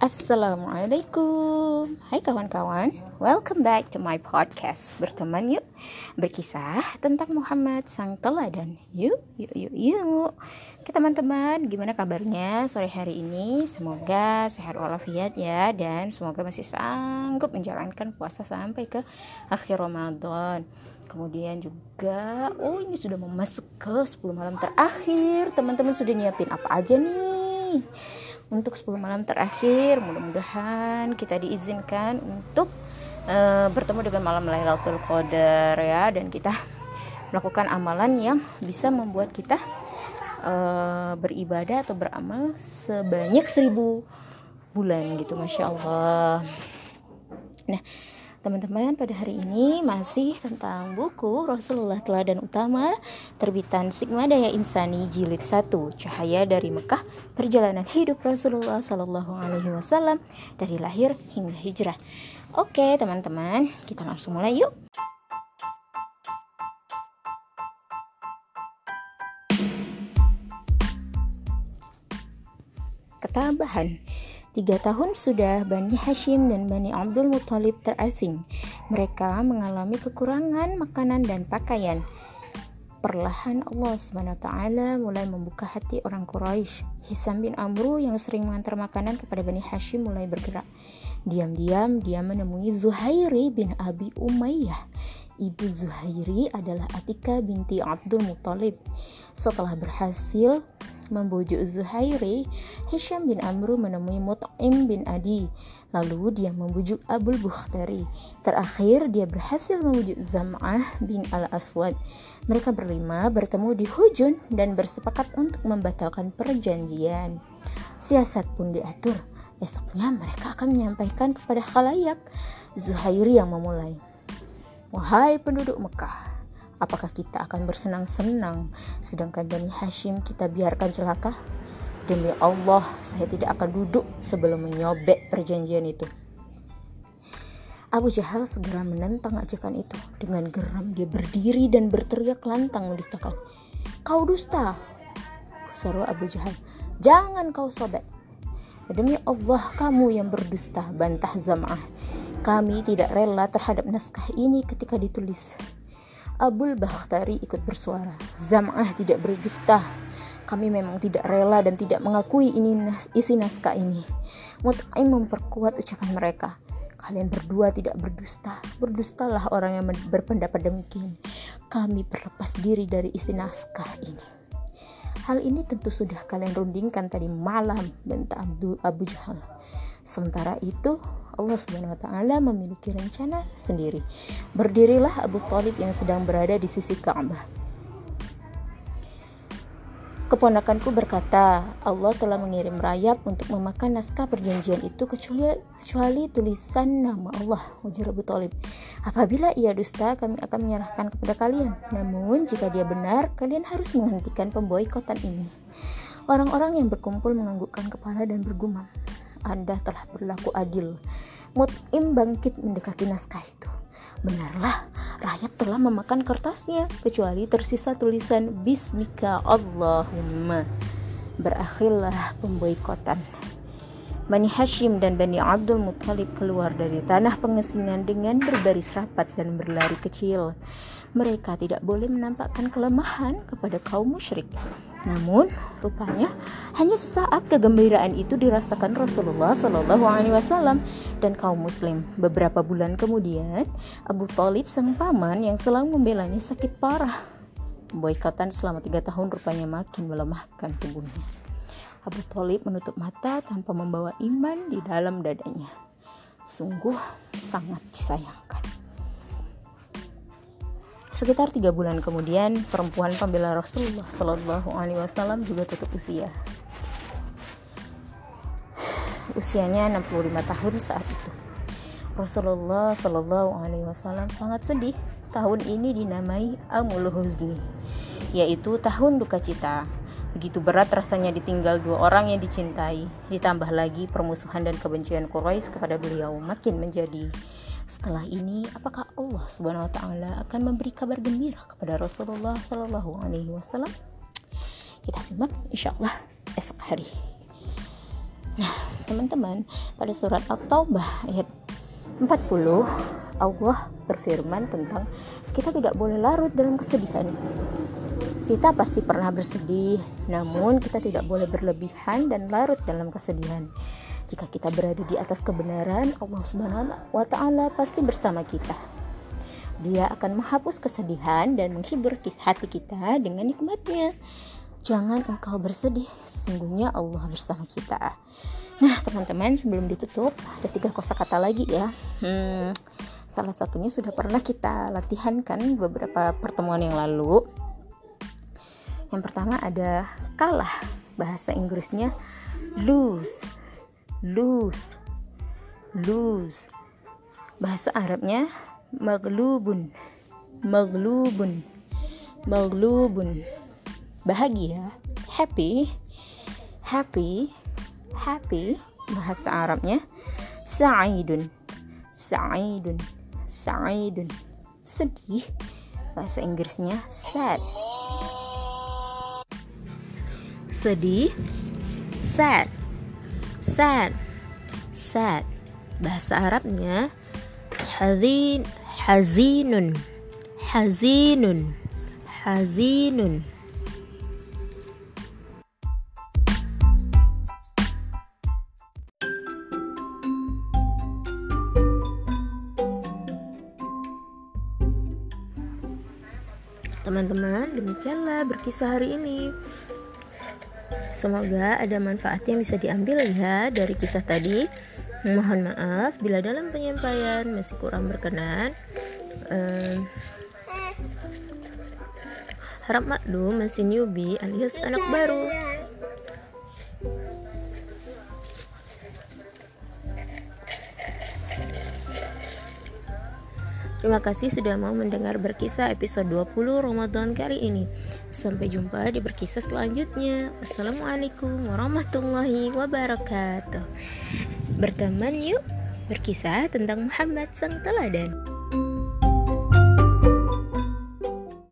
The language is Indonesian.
Assalamualaikum. Hai kawan-kawan Welcome back to my podcast. Berteman yuk. Berkisah tentang Muhammad sang teladan. Yuk, yuk, yuk, yuk. Oke teman-teman Gimana kabarnya sore hari ini? Semoga sehat walafiat ya Dan semoga masih sanggup menjalankan puasa Sampai ke akhir Ramadan. Kemudian juga Oh ini sudah masuk ke 10 malam terakhir. Teman-teman sudah nyiapin apa aja nih untuk 10 malam terakhir. Mudah-mudahan kita diizinkan untuk uh, bertemu dengan malam Lailatul Qadar ya. Dan kita melakukan amalan yang bisa membuat kita uh, beribadah atau beramal sebanyak seribu bulan gitu masya Allah. Nah Teman-teman, pada hari ini masih tentang buku Rasulullah Teladan Utama terbitan Sigma Daya Insani Jilid 1 Cahaya dari Mekah Perjalanan Hidup Rasulullah Sallallahu Alaihi Wasallam dari lahir hingga hijrah. Oke, teman-teman, kita langsung mulai yuk. Ketabahan Tiga tahun sudah Bani Hashim dan Bani Abdul Muthalib terasing. Mereka mengalami kekurangan makanan dan pakaian. Perlahan Allah SWT mulai membuka hati orang Quraisy. Hisam bin Amru yang sering mengantar makanan kepada Bani Hashim mulai bergerak. Diam-diam dia menemui Zuhairi bin Abi Umayyah. Ibu Zuhairi adalah Atika binti Abdul Muthalib. Setelah berhasil membujuk Zuhairi, Hisham bin Amru menemui Mut'im bin Adi. Lalu dia membujuk Abul Bukhtari. Terakhir dia berhasil membujuk Zam'ah bin Al-Aswad. Mereka berlima bertemu di Hujun dan bersepakat untuk membatalkan perjanjian. Siasat pun diatur. Esoknya mereka akan menyampaikan kepada khalayak. Zuhairi yang memulai. Wahai penduduk Mekah, Apakah kita akan bersenang-senang sedangkan Bani Hashim kita biarkan celaka? Demi Allah, saya tidak akan duduk sebelum menyobek perjanjian itu. Abu Jahal segera menentang ajakan itu. Dengan geram dia berdiri dan berteriak lantang mendustakan. Kau dusta! Seru Abu Jahal. Jangan kau sobek. Demi Allah kamu yang berdusta, bantah Zam'ah. Kami tidak rela terhadap naskah ini ketika ditulis. Abul Bakhtari ikut bersuara. Zam'ah tidak berdusta. Kami memang tidak rela dan tidak mengakui ini isi naskah ini. Mut'aim memperkuat ucapan mereka. Kalian berdua tidak berdusta. Berdustalah orang yang berpendapat demikian. Kami berlepas diri dari isi naskah ini. Hal ini tentu sudah kalian rundingkan tadi malam, bentak Abdul Abu Jahal. Sementara itu, Allah Subhanahu wa taala memiliki rencana sendiri. Berdirilah Abu Talib yang sedang berada di sisi Ka'bah. Keponakanku berkata, Allah telah mengirim rayap untuk memakan naskah perjanjian itu kecuali, kecuali tulisan nama Allah, ujar Abu Talib. Apabila ia dusta, kami akan menyerahkan kepada kalian. Namun, jika dia benar, kalian harus menghentikan pemboikotan ini. Orang-orang yang berkumpul menganggukkan kepala dan bergumam. Anda telah berlaku adil. Mut'im bangkit mendekati naskah itu. Benarlah, rakyat telah memakan kertasnya, kecuali tersisa tulisan Bismika Allahumma. Berakhirlah pemboikotan. Bani Hashim dan Bani Abdul Muthalib keluar dari tanah pengesingan dengan berbaris rapat dan berlari kecil. Mereka tidak boleh menampakkan kelemahan kepada kaum musyrik. Namun, rupanya hanya sesaat kegembiraan itu dirasakan Rasulullah Shallallahu Alaihi Wasallam dan kaum Muslim. Beberapa bulan kemudian, Abu Talib sang paman yang selalu membelanya sakit parah. Boykatan selama tiga tahun rupanya makin melemahkan tubuhnya. Abu Talib menutup mata tanpa membawa iman di dalam dadanya. Sungguh sangat disayangkan. Sekitar tiga bulan kemudian, perempuan pembela Rasulullah Shallallahu Alaihi Wasallam juga tutup usia. Usianya 65 tahun saat itu. Rasulullah Shallallahu Alaihi Wasallam sangat sedih. Tahun ini dinamai Amul Huzni, yaitu tahun duka cita Begitu berat rasanya ditinggal dua orang yang dicintai, ditambah lagi permusuhan dan kebencian Quraisy kepada beliau makin menjadi. Setelah ini, apakah Allah Subhanahu wa taala akan memberi kabar gembira kepada Rasulullah sallallahu alaihi wasallam? Kita simak insyaallah esok hari. Nah, teman-teman pada surat At-Taubah ayat 40 Allah berfirman tentang kita tidak boleh larut dalam kesedihan kita pasti pernah bersedih namun kita tidak boleh berlebihan dan larut dalam kesedihan jika kita berada di atas kebenaran Allah Subhanahu wa taala pasti bersama kita dia akan menghapus kesedihan dan menghibur hati kita dengan nikmatnya. Jangan engkau bersedih, sesungguhnya Allah bersama kita. Nah, teman-teman, sebelum ditutup, ada tiga kosakata lagi ya. Hmm, salah satunya sudah pernah kita latihankan beberapa pertemuan yang lalu. Yang pertama ada kalah, bahasa Inggrisnya lose, lose, lose. Bahasa Arabnya maglubun. Maglubun. Maglubun. Bahagia. Happy. Happy. Happy. Bahasa Arabnya sa'idun. Sa'idun. Sa'idun. Sedih. Bahasa Inggrisnya sad. Sedih. Sad sad. Sad. Bahasa Arabnya hazin hazinun. Hazinun. Hazinun. Teman-teman, demikianlah berkisah hari ini. Semoga ada manfaat yang bisa diambil ya dari kisah tadi. Mohon maaf bila dalam penyampaian masih kurang berkenan. Uh, harap maklum masih newbie alias anak baru. Terima kasih sudah mau mendengar berkisah episode 20 Ramadan kali ini. Sampai jumpa di berkisah selanjutnya. Wassalamualaikum warahmatullahi wabarakatuh. Berteman yuk berkisah tentang Muhammad sang teladan.